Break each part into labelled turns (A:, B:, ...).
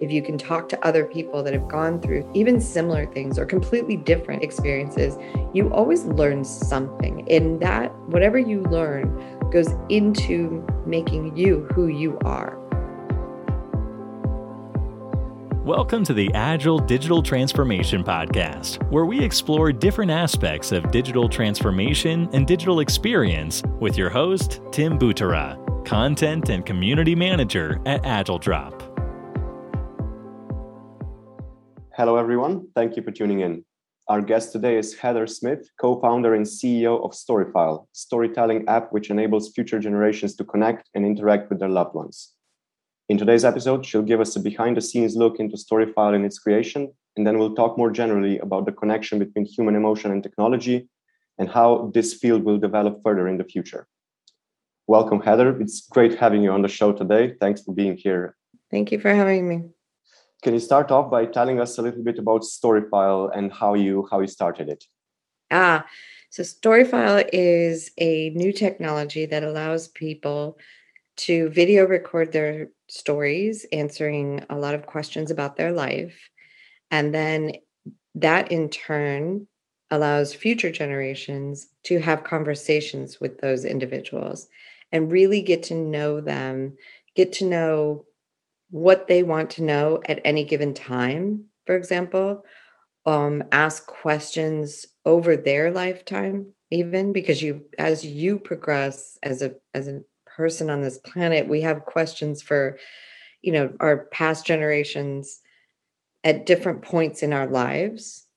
A: if you can talk to other people that have gone through even similar things or completely different experiences, you always learn something. And that, whatever you learn, goes into making you who you are.
B: Welcome to the Agile Digital Transformation Podcast, where we explore different aspects of digital transformation and digital experience with your host, Tim Butara, Content and Community Manager at AgileDrop.
C: Hello, everyone. Thank you for tuning in. Our guest today is Heather Smith, co founder and CEO of Storyfile, storytelling app which enables future generations to connect and interact with their loved ones. In today's episode, she'll give us a behind the scenes look into Storyfile and its creation, and then we'll talk more generally about the connection between human emotion and technology and how this field will develop further in the future. Welcome, Heather. It's great having you on the show today. Thanks for being here.
A: Thank you for having me.
C: Can you start off by telling us a little bit about Storyfile and how you how you started it?
A: Ah, so Storyfile is a new technology that allows people to video record their stories, answering a lot of questions about their life. And then that in turn allows future generations to have conversations with those individuals and really get to know them, get to know what they want to know at any given time, for example, um, ask questions over their lifetime, even because you, as you progress as a as a person on this planet, we have questions for, you know, our past generations at different points in our lives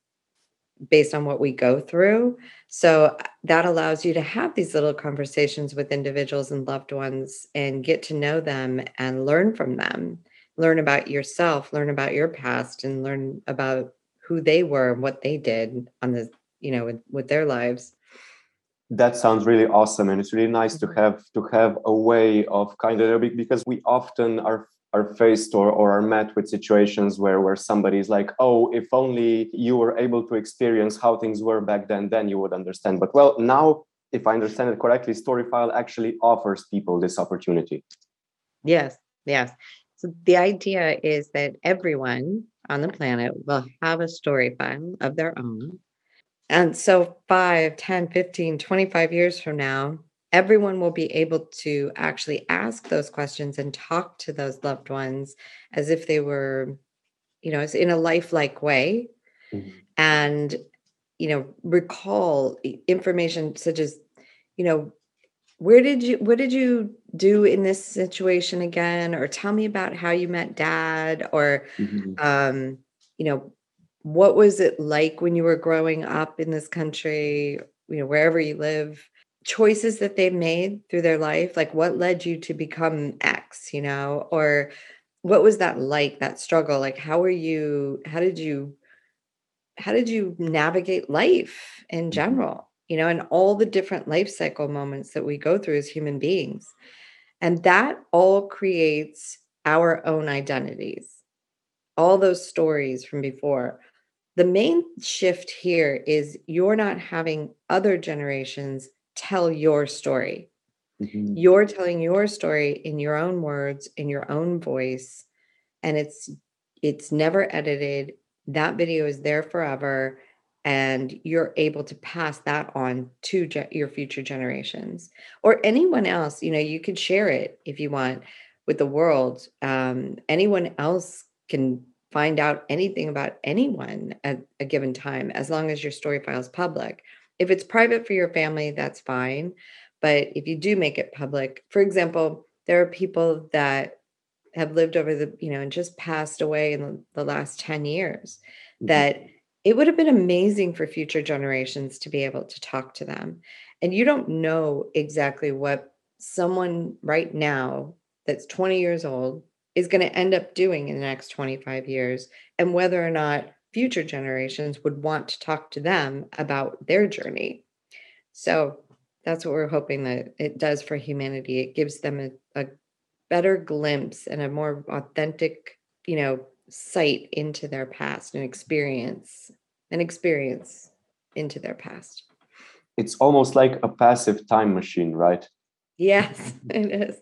A: based on what we go through. So that allows you to have these little conversations with individuals and loved ones and get to know them and learn from them. Learn about yourself, learn about your past, and learn about who they were and what they did on the, you know, with, with their lives.
C: That sounds really awesome. And it's really nice
A: Mm-hmm.
C: to have to have a way of kind of because we often are are faced or, or are met with situations where where somebody is like oh if only you were able to experience how things were back then then you would understand but well now if i understand it correctly storyfile actually offers people this opportunity
A: Yes, yes. So the idea is that everyone on the planet will have a story file of their own. And so 5, 10, 15, 25 years from now, everyone will be able to actually ask those questions and talk to those loved ones as if they were, you know, in a lifelike way.
C: Mhm.
A: And, you know, recall information such as, you know, where did you what did you do in this situation again or tell me about how you met dad or um you know what was it like when you were growing up in this country you know wherever you live choices that they've made through their life like what led you to become x you know? Or what was that like that struggle? Like how were you how did you how did you navigate life in
C: Mhm.
A: general you know and all the different life cycle moments that we go through as human beings? And that all creates our own identities. All those stories from before. The main shift here is you're not having other generations tell your story.
C: Mhm.
A: you're telling your story in your own words in your own voice and it's it's never edited. That video is there forever and you're able to pass that on to ge- your future generations. Or anyone else you know you can share it if you want with the world. Um, anyone else can find out anything about anyone at a given time as long as your story file is public if it's private for your family that's fine but if you do make it public for example there are people that have lived over the you know and just passed away in the, last 10 years
C: Mhm.
A: that it would have been amazing for future generations to be able to talk to them and you don't know exactly what someone right now that's 20 years old is going to end up doing in the next 25 years and whether or not future generations would want to talk to them about their journey. So that's what we're hoping that it does for humanity. It gives them a, a better glimpse and a more authentic you know sight into their past and experience an experience into their past.
C: It's almost like a passive time machine right?
A: Yes it is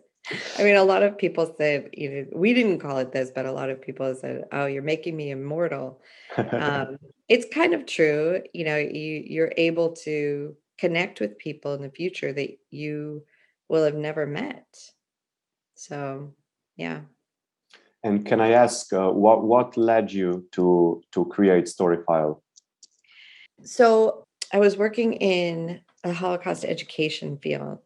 A: I mean, a lot of people said, you know, we didn't call it this, but a lot of people said, "Oh, you're making me immortal." Um, it's kind of true. You know, you you're able to connect with people in the future that you will have never met. So, yeah.
C: And can I ask uh, what what led you to to create Storyfile?
A: So I was working in a Holocaust education field,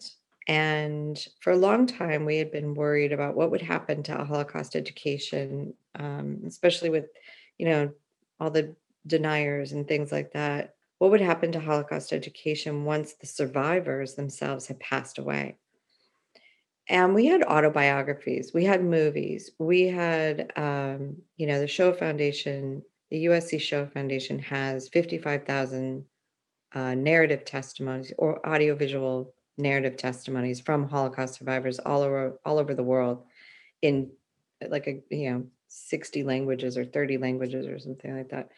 A: and for a long time we had been worried about what would happen to Holocaust education, um, especially with, you know, all the deniers and things like that. What would happen to Holocaust education once the survivors themselves had passed away? and we had autobiographies we had movies we had um, you know the shoah foundation the usc shoah foundation has 55000 uh, narrative testimonies or audiovisual narrative testimonies from holocaust survivors all over all over the world in like a you know 60 languages or 30 languages or something like that.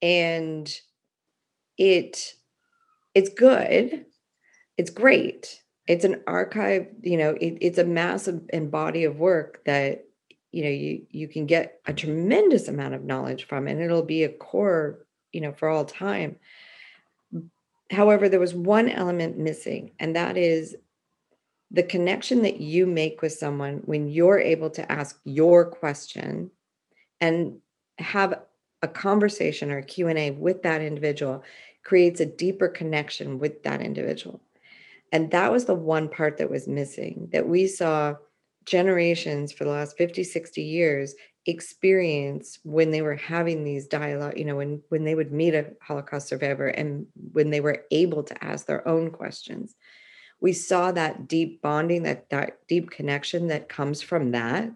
A: And it it's good. It's great. It's an archive you know it, it's a massive and body of work that you know you you can get a tremendous amount of knowledge from and it'll be a core you know for all time however there was one element missing and that is the connection that you make with someone when you're able to ask your question and have a conversation or a q&a with that individual creates a deeper connection with that individual. And that was the one part that was missing that we saw generations for the last 50, 60 years experience when they were having these dialogue, you know, when when they would meet a Holocaust survivor and when they were able to ask their own questions. We saw that deep bonding, that that deep connection that comes from that.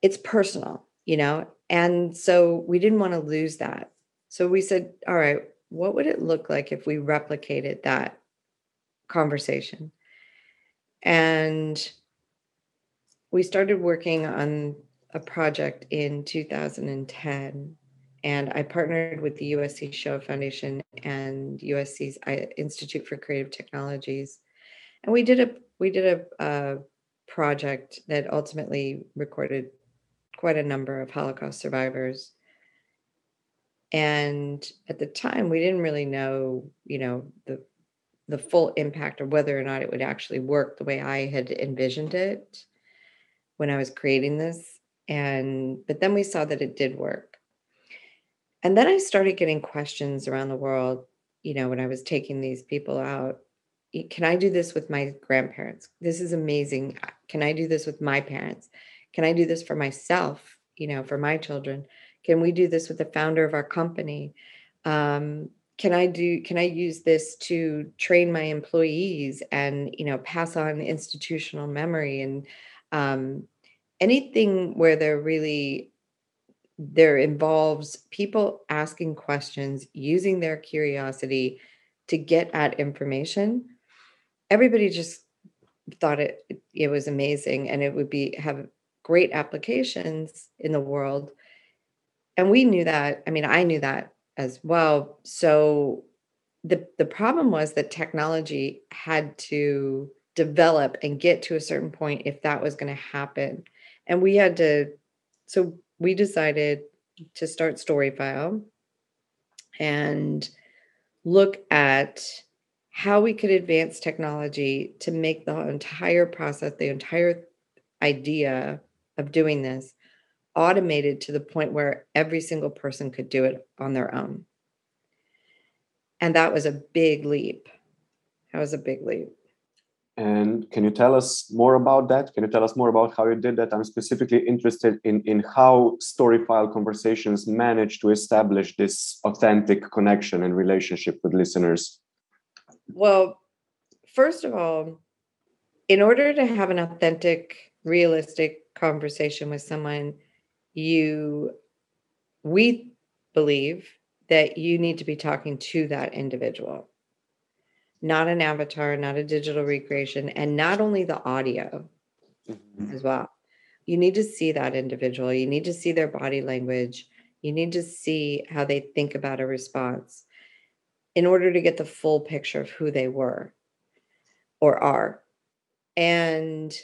A: It's personal, you know, and so we didn't want to lose that. So we said, all right, what would it look like if we replicated that conversation. And we started working on a project in 2010 and I partnered with the USC Shoah Foundation and USC's uh, Institute for Creative Technologies, and we did a we did a, a, project that ultimately recorded quite a number of Holocaust survivors. And at the time, we didn't really know, you know, the the full impact or whether or not it would actually work the way I had envisioned it when I was creating this. And but then we saw that it did work. And then I started getting questions around the world, you know, when I was taking these people out. Can I do this with my grandparents? This is amazing. Can I do this with my parents? Can I do this for myself, you know, for my children? Can we do this with the founder of our company? Um, can i do can i use this to train my employees and you know pass on institutional memory and um, anything where they're really there involves people asking questions using their curiosity to get at information everybody just thought it it was amazing and it would be have great applications in the world and we knew that i mean i knew that as well. So the the problem was that technology had to develop and get to a certain point if that was going to happen. And we had to so we decided to start Storyfile and look at how we could advance technology to make the entire process, the entire idea of doing this automated to the point where every single person could do it on their own. And that was a big leap. That was a big leap.
C: And can you tell us more about that? Can you tell us more about how you did that? I'm specifically interested in, in how Storyfile conversations manage to establish this authentic connection and relationship with listeners.
A: Well, first of all, in order to have an authentic, realistic conversation with someone, you we believe that you need to be talking to that individual not an avatar not a digital recreation and not only the audio mm-hmm. as well. You need to see that individual. You need to see their body language. You need to see how they think about a response in order to get the full picture of who they were or are. And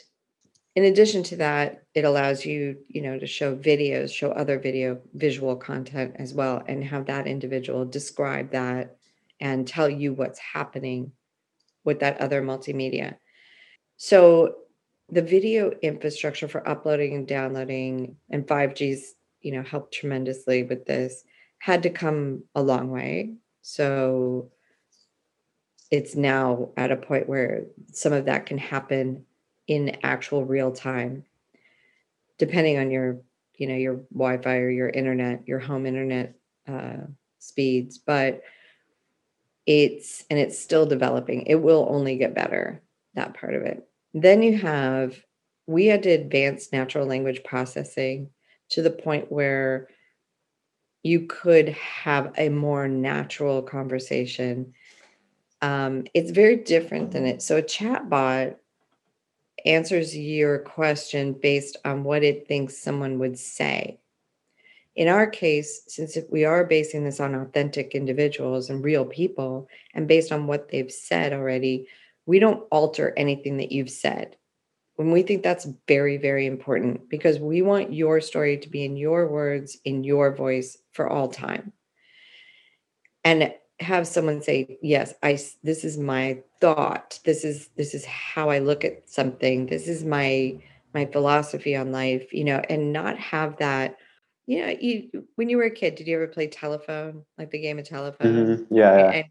A: in addition to that it allows you you know to show videos show other video visual content as well and have that individual describe that and tell you what's happening with that other multimedia. So the video infrastructure for uploading and downloading and 5g's you know helped tremendously with this had to come a long way. So it's now at a point where some of that can happen in actual real time depending on your you know your wi-fi or your internet your home internet uh, speeds. But it's and it's still developing. It will only get better that part of it. Then you have we had to advance natural language processing to the point where you could have a more natural conversation. Um, it's very different than it so a chat bot answers your question based on what it thinks someone would say. In our case, since we are basing this on authentic individuals and real people, and based on what they've said already, we don't alter anything that you've said. When we think that's very, very important because we want your story to be in your words, in your voice for all time. And have someone say yes i this is my thought this is this is how i look at something this is my my philosophy on life you know and not have that you know you when you were a kid did you ever play telephone like the game of telephone
C: mm-hmm. yeah, yeah.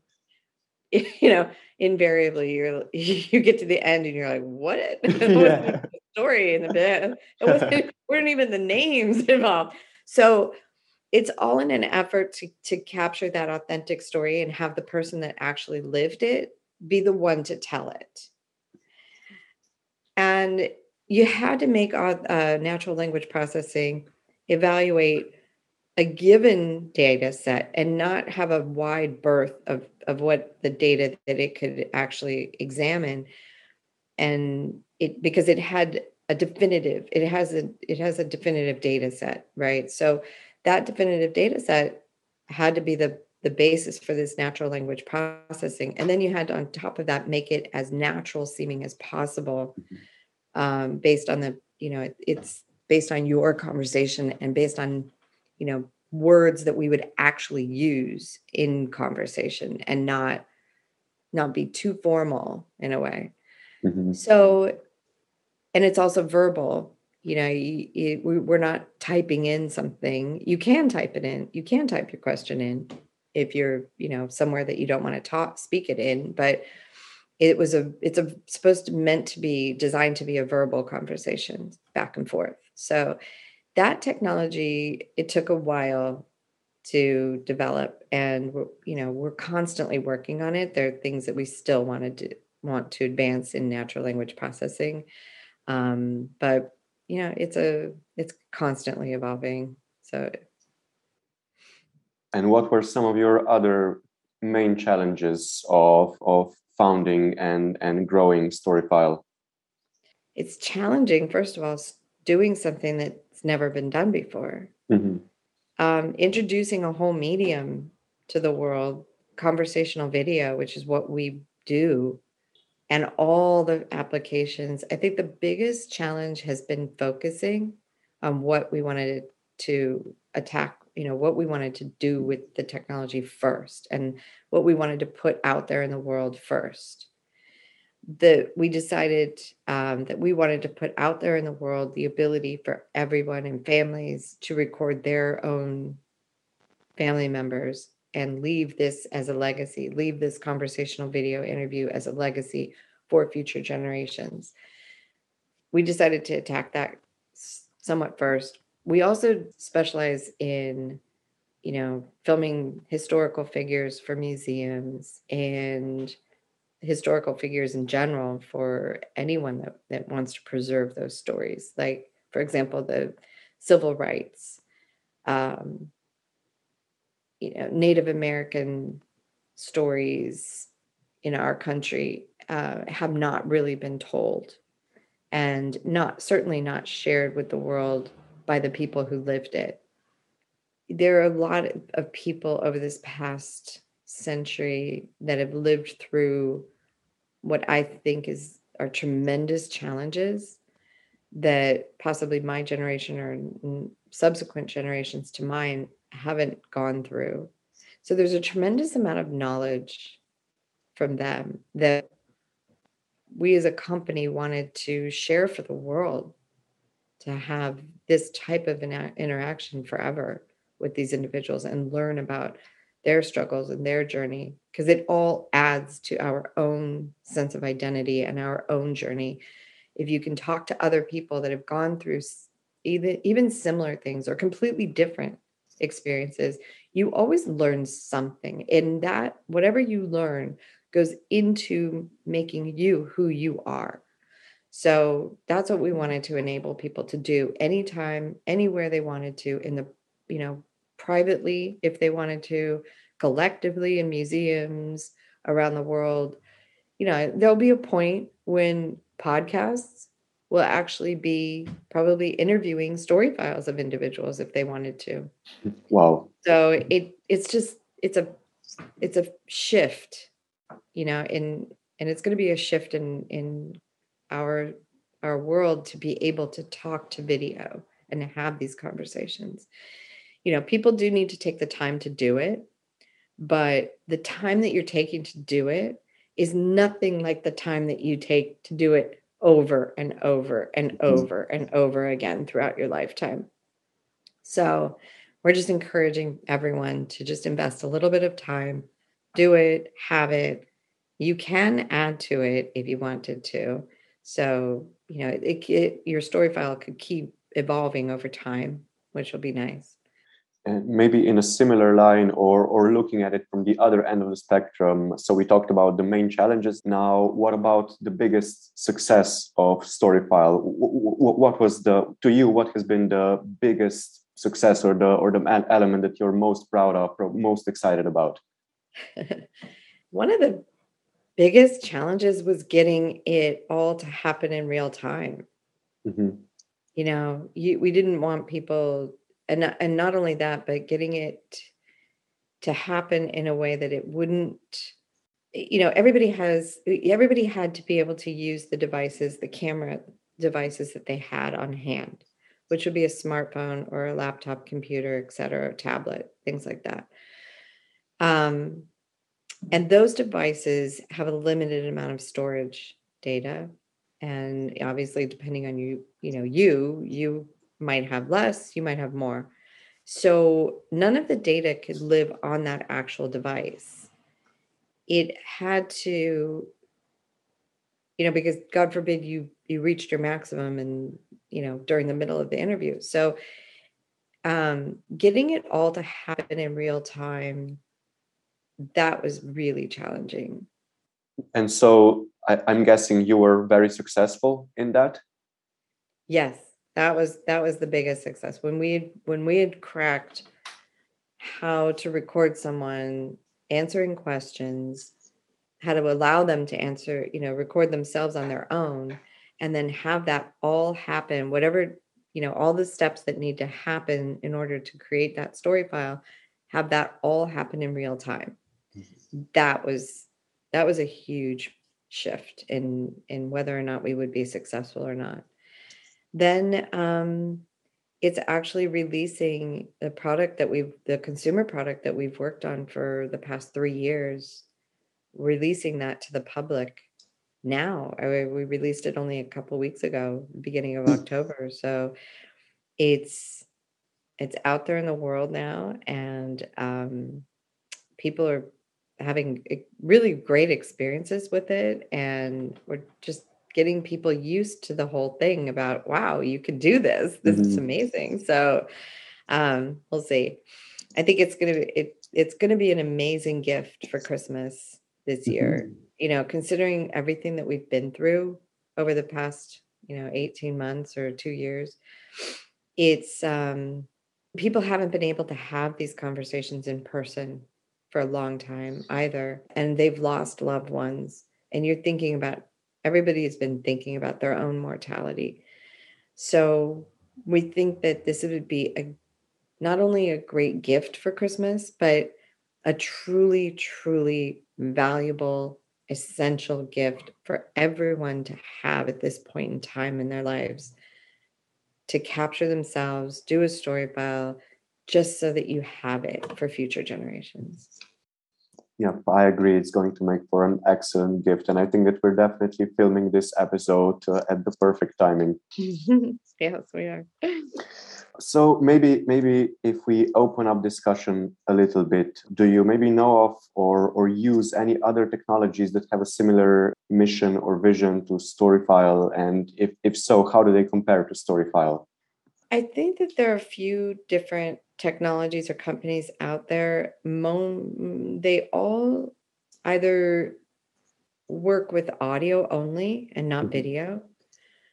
A: And, you know invariably you're you get to the end and you're like what yeah. the story in the bit it wasn't weren't even the names involved so it's all in an effort to, to capture that authentic story and have the person that actually lived it be the one to tell it. And you had to make uh, natural language processing evaluate a given data set and not have a wide berth of, of what the data that it could actually examine. And it because it had a definitive it has a it has a definitive data set right? So that definitive data set had to be the the basis for this natural language processing. And then you had to on top of that make it as natural seeming as possible um, based on the you know it, it's based on your conversation and based on you know words that we would actually use in conversation and not not be too formal in a way. Mm-hmm. so and it's also verbal you know you, you, we're not typing in something. You can type it in you can type your question in if you're you know somewhere that you don't want to talk speak it in but it was a it's a supposed to meant to be designed to be a verbal conversation back and forth so that technology it took a while to develop and you know we're constantly working on it. There are things that we still wanted to want to advance in natural language processing um, but you know it's a it's constantly evolving so.
C: And what were some of your other main challenges of of founding and and growing storyfile?
A: It's challenging first of all doing something that's never been done before mm-hmm. um, introducing a whole medium to the world conversational video which is what we do and all the applications. I think the biggest challenge has been focusing on what we wanted to attack, you know, what we wanted to do with the technology first and what we wanted to put out there in the world first. That we decided um, that we wanted to put out there in the world the ability for everyone and families to record their own family members and leave this as a legacy, leave this conversational video interview as a legacy for future generations. We decided to attack that somewhat first. We also specialize in, you know, filming historical figures for museums and historical figures in general for anyone that, that wants to preserve those stories. Like, for example, the civil rights, um, you know, Native American stories in our country uh, have not really been told and not certainly not shared with the world by the people who lived it. There are a lot of people over this past century that have lived through what I think is are tremendous challenges that possibly my generation or subsequent generations to mine haven't gone through. So there's a tremendous amount of knowledge from them that we as a company wanted to share for the world to have this type of interaction forever with these individuals and learn about their struggles and their journey because it all adds to our own sense of identity and our own journey. If you can talk to other people that have gone through even even similar things or completely different experiences you always learn something and that whatever you learn goes into making you who you are. So that's what we wanted to enable people to do anytime anywhere they wanted to in the you know privately if they wanted to collectively in museums around the world you know there'll be a point when podcasts will actually be probably interviewing story files of individuals if they wanted to.
C: Wow.
A: So it it's just it's a it's a shift, you know, in and it's going to be a shift in in our our world to be able to talk to video and have these conversations. You know, people do need to take the time to do it, but the time that you're taking to do it is nothing like the time that you take to do it over and over and mm-hmm. over and over again throughout your lifetime. So, we're just encouraging everyone to just invest a little bit of time, do it, have it. You can add to it if you wanted to. So, you know, it, it, your story file could keep evolving over time, which will be nice
C: maybe in a similar line or or looking at it from the other end of the spectrum. So we talked about the main challenges. Now what about the biggest success of storyfile what was the to you what has been the biggest success or the or the element that you're most proud of or most excited about?
A: One of the biggest challenges was getting it all to happen in real time. Mm-hmm. you know you, we didn't want people and and not only that but getting it to happen in a way that it wouldn't you know everybody has everybody had to be able to use the devices the camera devices that they had on hand which would be a smartphone or a laptop computer et cetera tablet things like that. Um, and those devices have a limited amount of storage data. And obviously depending on you you know you you might have less, you might have more. So none of the data could live on that actual device. It had to, you know, because God forbid you you reached your maximum and you know during the middle of the interview. So um getting it all to happen in real time, that was really challenging.
C: And so I, I'm guessing you were very successful in that.
A: Yes that was that was the biggest success. When we had when we had cracked how to record someone answering questions how to allow them to answer you know record themselves on their own and then have that all happen whatever you know all the steps that need to happen in order to create that story file have that all happen in real time. Mm-hmm. that was that was a huge shift in in whether or not we would be successful or not then um, it's actually releasing the product that we've the consumer product that we've worked on for the past three years releasing that to the public now I, we released it only a couple weeks ago beginning of mm. october so it's it's out there in the world now and um, people are having really great experiences with it and we're just getting people used to the whole thing about wow you can do this this mm-hmm. is amazing so um we'll see i think it's gonna be it, it's gonna be an amazing gift for christmas this year mm-hmm. you know considering everything that we've been through over the past you know 18 months or two years it's um people haven't been able to have these conversations in person for a long time either and they've lost loved ones and you're thinking about everybody has been thinking about their own mortality. So we think that this would be a not only a great gift for Christmas, but a truly, truly valuable essential gift for everyone to have at this point in time in their lives to capture themselves, do a story file, just so that you have it for future generations.
C: Yeah, I agree. It's going to make for an excellent gift. And I think that we're definitely filming this episode uh, at the perfect timing.
A: yes, we are.
C: so maybe maybe if we open up discussion a little bit, do you maybe know of or or use any other technologies that have a similar mission or vision to Storyfile? And if if so, how do they compare to Storyfile?
A: I think that there are a few different technologies or companies out there. They all either work with audio only and not mm-hmm. video,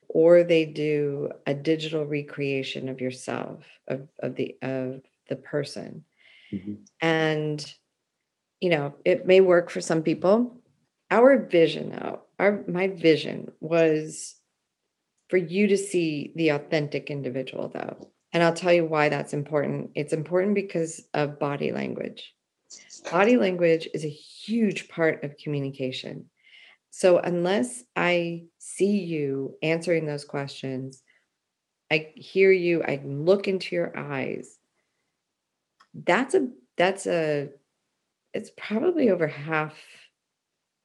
A: or they do a digital recreation of yourself, of, of the of the person. Mm-hmm. And you know, it may work for some people. Our vision, though, our my vision was for you to see the authentic individual, though. And I'll tell you why that's important. It's important because of body language. Body language is a huge part of communication. So, unless I see you answering those questions, I hear you, I look into your eyes, that's a, that's a, it's probably over half,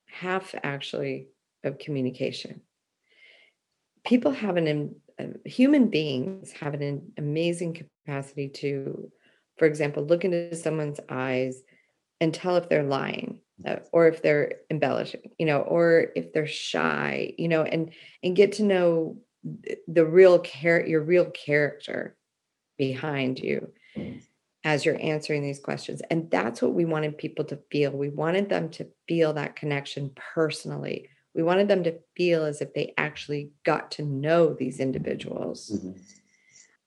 A: half actually of communication people have an um, human beings have an amazing capacity to for example look into someone's eyes and tell if they're lying uh, or if they're embellishing you know or if they're shy you know and and get to know the real care your real character behind you as you're answering these questions. And that's what we wanted people to feel. We wanted them to feel that connection personally we wanted them to feel as if they actually got to know these individuals. Mm-hmm.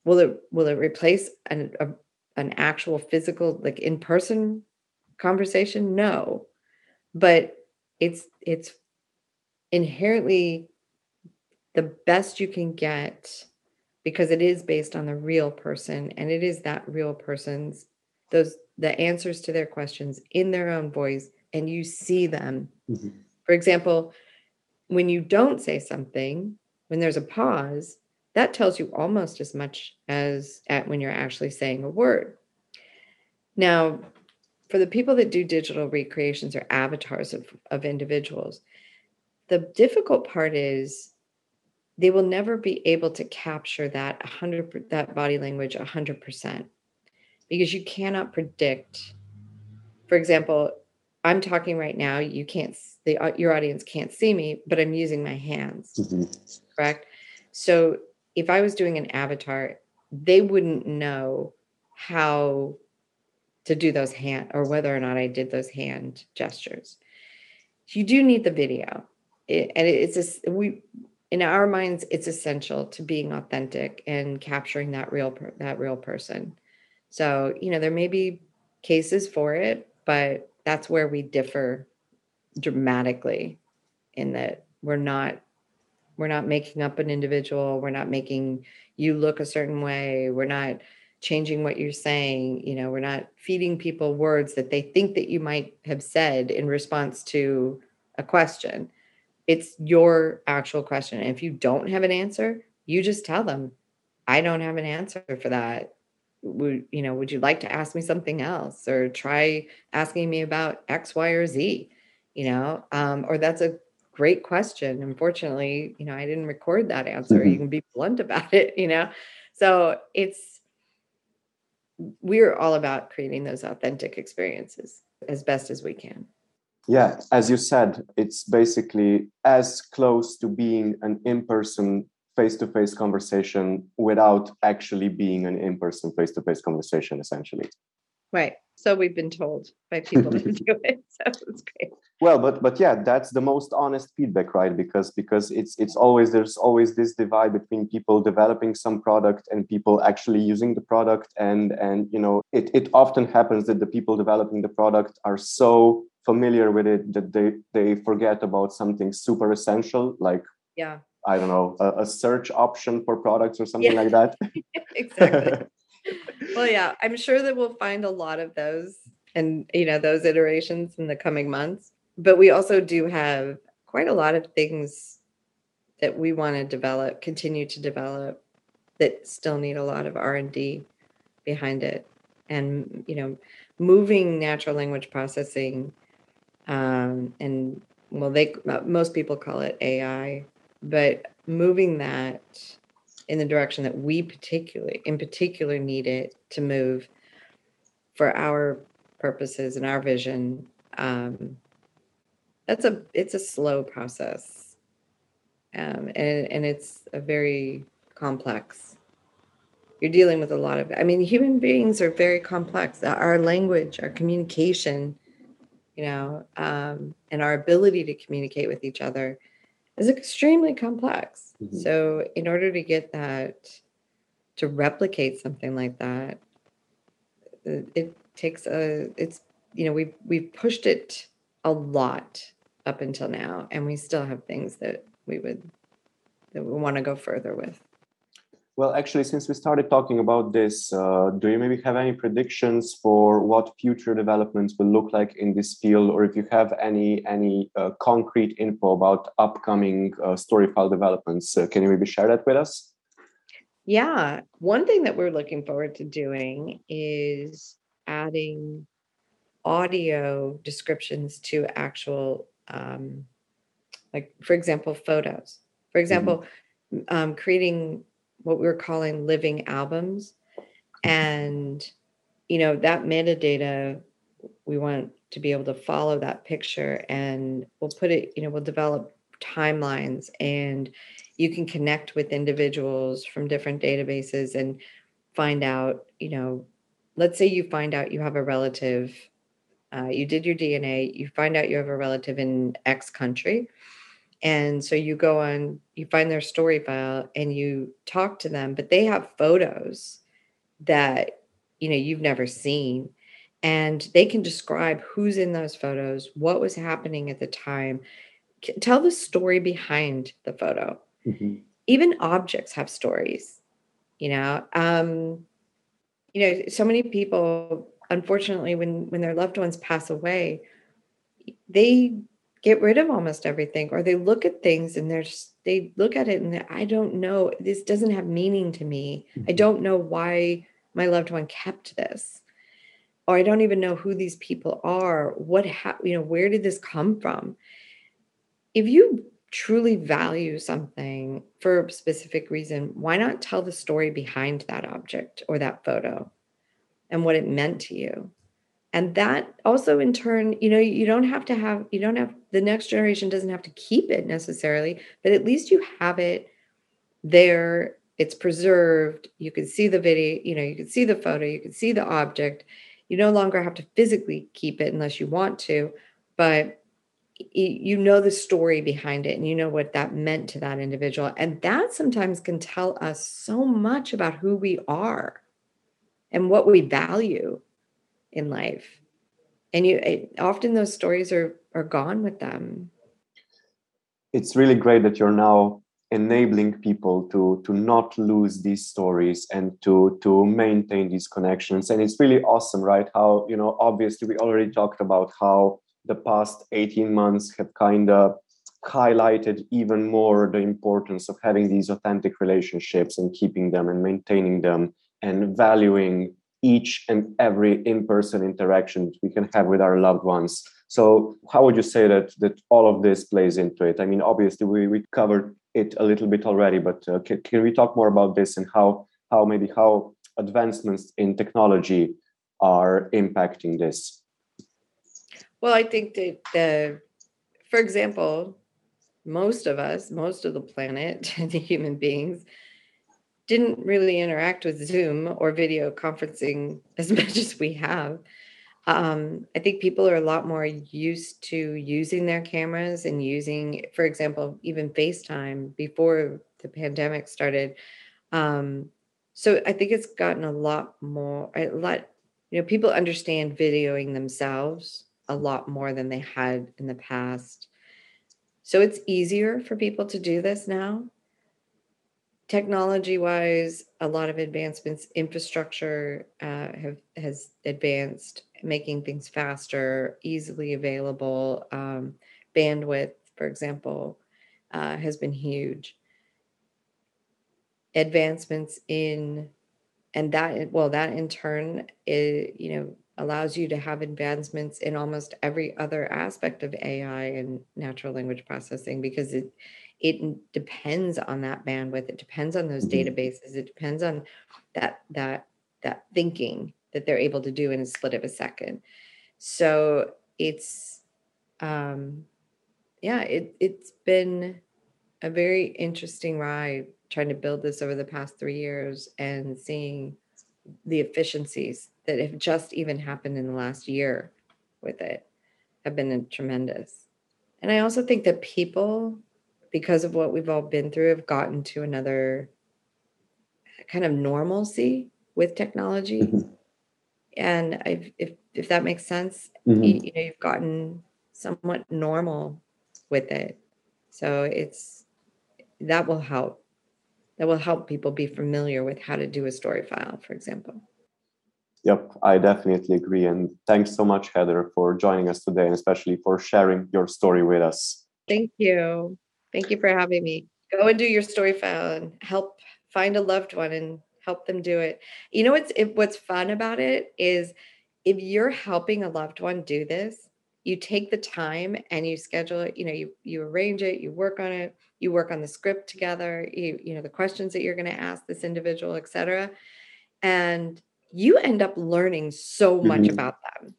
A: Will it will it replace an a, an actual physical like in person conversation? No, but it's it's inherently the best you can get because it is based on the real person and it is that real person's those the answers to their questions in their own voice and you see them mm-hmm. for example when you don't say something, when there's a pause, that tells you almost as much as at when you're actually saying a word. Now, for the people that do digital recreations or avatars of, of individuals, the difficult part is they will never be able to capture that 100 that body language 100% because you cannot predict for example I'm talking right now. You can't, the, uh, your audience can't see me, but I'm using my hands. Mm-hmm. Correct. So if I was doing an avatar, they wouldn't know how to do those hand or whether or not I did those hand gestures. You do need the video, it, and it's just we in our minds it's essential to being authentic and capturing that real that real person. So you know there may be cases for it, but that's where we differ dramatically in that we're not we're not making up an individual we're not making you look a certain way we're not changing what you're saying you know we're not feeding people words that they think that you might have said in response to a question. It's your actual question and if you don't have an answer you just tell them i don't have an answer for that would you know would you like to ask me something else or try asking me about x y or z you know? Um, or that's a great question. Unfortunately you know i didn't record that answer. Mm-hmm. you can be blunt about it you know? So it's we're all about creating those authentic experiences as best as we can.
C: Yeah as you said it's basically as close to being an in-person face-to-face conversation without actually being an in-person face-to-face conversation essentially.
A: Right. So we've been told by people to do it. So it's great.
C: Well but but yeah that's the most honest feedback right? Because because it's it's always there's always this divide between people developing some product and people actually using the product. And and you know it, it often happens that the people developing the product are so familiar with it that they they forget about something super essential like
A: yeah
C: I don't know, a, a search option for products or something yeah. like that.
A: exactly. well, yeah, I'm sure that we'll find a lot of those and, you know, those iterations in the coming months. but we also do have quite a lot of things that we want to develop, continue to develop that still need a lot of R&D behind it. And, you know, moving natural language processing um, and well, they most people call it AI, but moving that in the direction that we particularly in particular need it to move for our purposes and our vision um, that's a it's a slow process. Um, and and it's a very complex. You're dealing with a lot of i mean human beings are very complex. Our language our communication you know um, and our ability to communicate with each other is extremely complex mm-hmm. so in order to get that to replicate something like that it takes a it's you know we've we've pushed it a lot up until now and we still have things that we would that we want to go further with
C: well actually since we started talking about this uh, do you maybe have any predictions for what future developments will look like in this field or if you have any any uh, concrete info about upcoming uh, storyfile developments uh, can you maybe share that with us
A: yeah one thing that we're looking forward to doing is adding audio descriptions to actual um, like for example photos for mm-hmm. example mm-hmm. um, creating what we are calling living albums and you know that metadata we want to be able to follow that picture and we'll put it you know we'll develop timelines and you can connect with individuals from different databases and find out you know let's say you find out you have a relative uh, you did your DNA, you find out you have a relative in X country. And so you go on, you find their story file and you talk to them, but they have photos that you know you've never seen and they can describe who's in those photos, what was happening at the time, tell the story behind the photo. Mm-hmm. Even objects have stories, you know. Um, you know, so many people unfortunately when when their loved ones pass away they get rid of almost everything or they look at things and they're just, they look at it and i don't know this doesn't have meaning to me. Mm-hmm. i don't know why my loved one kept this. Or i don't even know who these people are. What ha- you know where did this come from? If you truly value something for a specific reason why not tell the story behind that object or that photo and what it meant to you and that also in turn you know you don't have to have you don't have the next generation doesn't have to keep it necessarily but at least you have it there it's preserved you can see the video you know you can see the photo you can see the object. You no longer have to physically keep it unless you want to but you know the story behind it and you know what that meant to that individual. And that sometimes can tell us so much about who we are and what we value in life. And you it, often those stories are are gone with them.
C: It's really great that you're now enabling people to to not lose these stories and to to maintain these connections. And it's really awesome right? How you know obviously we already talked about how the past 18 months have kind of highlighted even more the importance of having these authentic relationships and keeping them and maintaining them and valuing each and every in-person interaction we can have with our loved ones. So how would you say that that all of this plays into it? I mean obviously we, we covered it a little bit already but uh, can, can we talk more about this and how how maybe how advancements in technology are impacting this?
A: Well i think that the for example most of us most of the planet the human beings didn't really interact with Zoom or video conferencing as much as we have. Um, I think people are a lot more used to using their cameras and using, for example, even FaceTime before the pandemic started. Um, so I think it's gotten a lot more, a lot, you know, people understand videoing themselves a lot more than they had in the past. So it's easier for people to do this now technology wise, a lot of advancements. Infrastructure uh, have has advanced, making things faster, easily available. Um, bandwidth, for example, uh, has been huge. Advancements in, and that well, that in turn, it, you know, allows you to have advancements in almost every other aspect of AI and natural language processing because it it depends on that bandwidth it depends on those mm-hmm. databases it depends on that that that thinking that they're able to do in a split of a second so it's um yeah it it's been a very interesting ride trying to build this over the past 3 years and seeing the efficiencies that have just even happened in the last year with it have been tremendous. And I also think that people, because of what we've all been through, have gotten to another kind of normalcy with technology. Mm-hmm. And I've, if if that makes sense, mm-hmm. you, you know, you've gotten somewhat normal with it. So it's that will help. That will help people be familiar with how to do a story file, for example.
C: Yep, I definitely agree. And thanks so much, Heather, for joining us today and especially for sharing your story with us.
A: Thank you. Thank you for having me. Go and do your story file and help find a loved one and help them do it. You know what's it, what's fun about it is if you're helping a loved one do this, you take the time and you schedule it, you know, you you arrange it, you work on it, you work on the script together, you you know, the questions that you're going to ask this individual, etc. And you end up learning so much mm-hmm. about them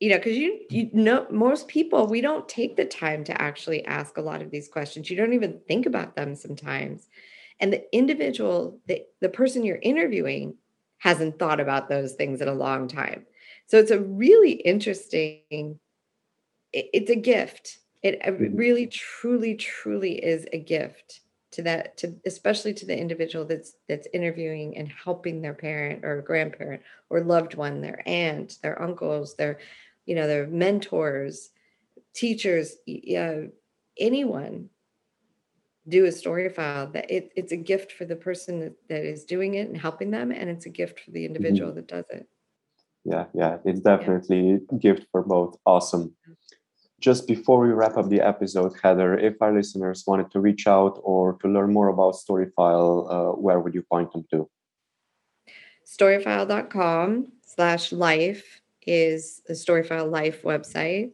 A: you know because you you know most people we don't take the time to actually ask a lot of these questions. You don't even think about them sometimes. And the individual the, the person you're interviewing hasn't thought about those things in a long time. So it's a really interesting it, it's a gift. It mm-hmm. really truly truly is a gift to that to especially to the individual that's that's interviewing and helping their parent or grandparent or loved one their aunt their uncles their you know their mentors teachers anyone do a story file that it, it's a gift for the person that, that is doing it and helping them and it's a gift for the mm-hmm. individual mm-hmm. that does it
C: yeah yeah it's definitely yeah. a gift for both awesome just before we wrap up the episode, Heather, if our listeners wanted to reach out or to learn more about Storyfile, uh, where would you point them to?
A: Storyfile.com slash life is the Storyfile Life website.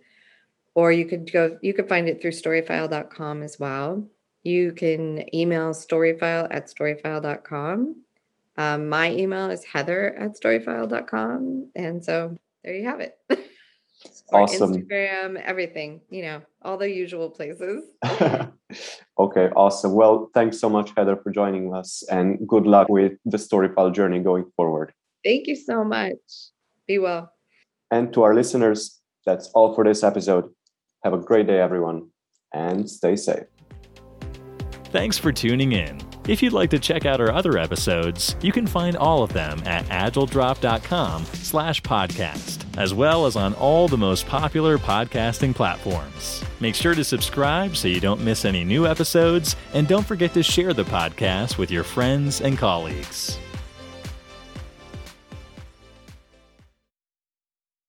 A: Or you could go, you could find it through storyfile.com as well. You can email storyfile at storyfile.com. Um, my email is heather at storyfile.com. And so there you have it.
C: awesome.
A: Instagram, everything, you know, all the usual places.
C: okay, awesome. Well, thanks so much, Heather, for joining us and good luck with the Storyfile journey going forward.
A: Thank you so much. Be well.
C: And to our listeners, that's all for this episode. Have a great day, everyone, and stay safe.
B: Thanks for tuning in. If you'd like to check out our other episodes, you can find all of them at agiledrop.com slash podcast, as well as on all the most popular podcasting platforms. Make sure to subscribe so you don't miss any new episodes, and don't forget to share the podcast with your friends and colleagues.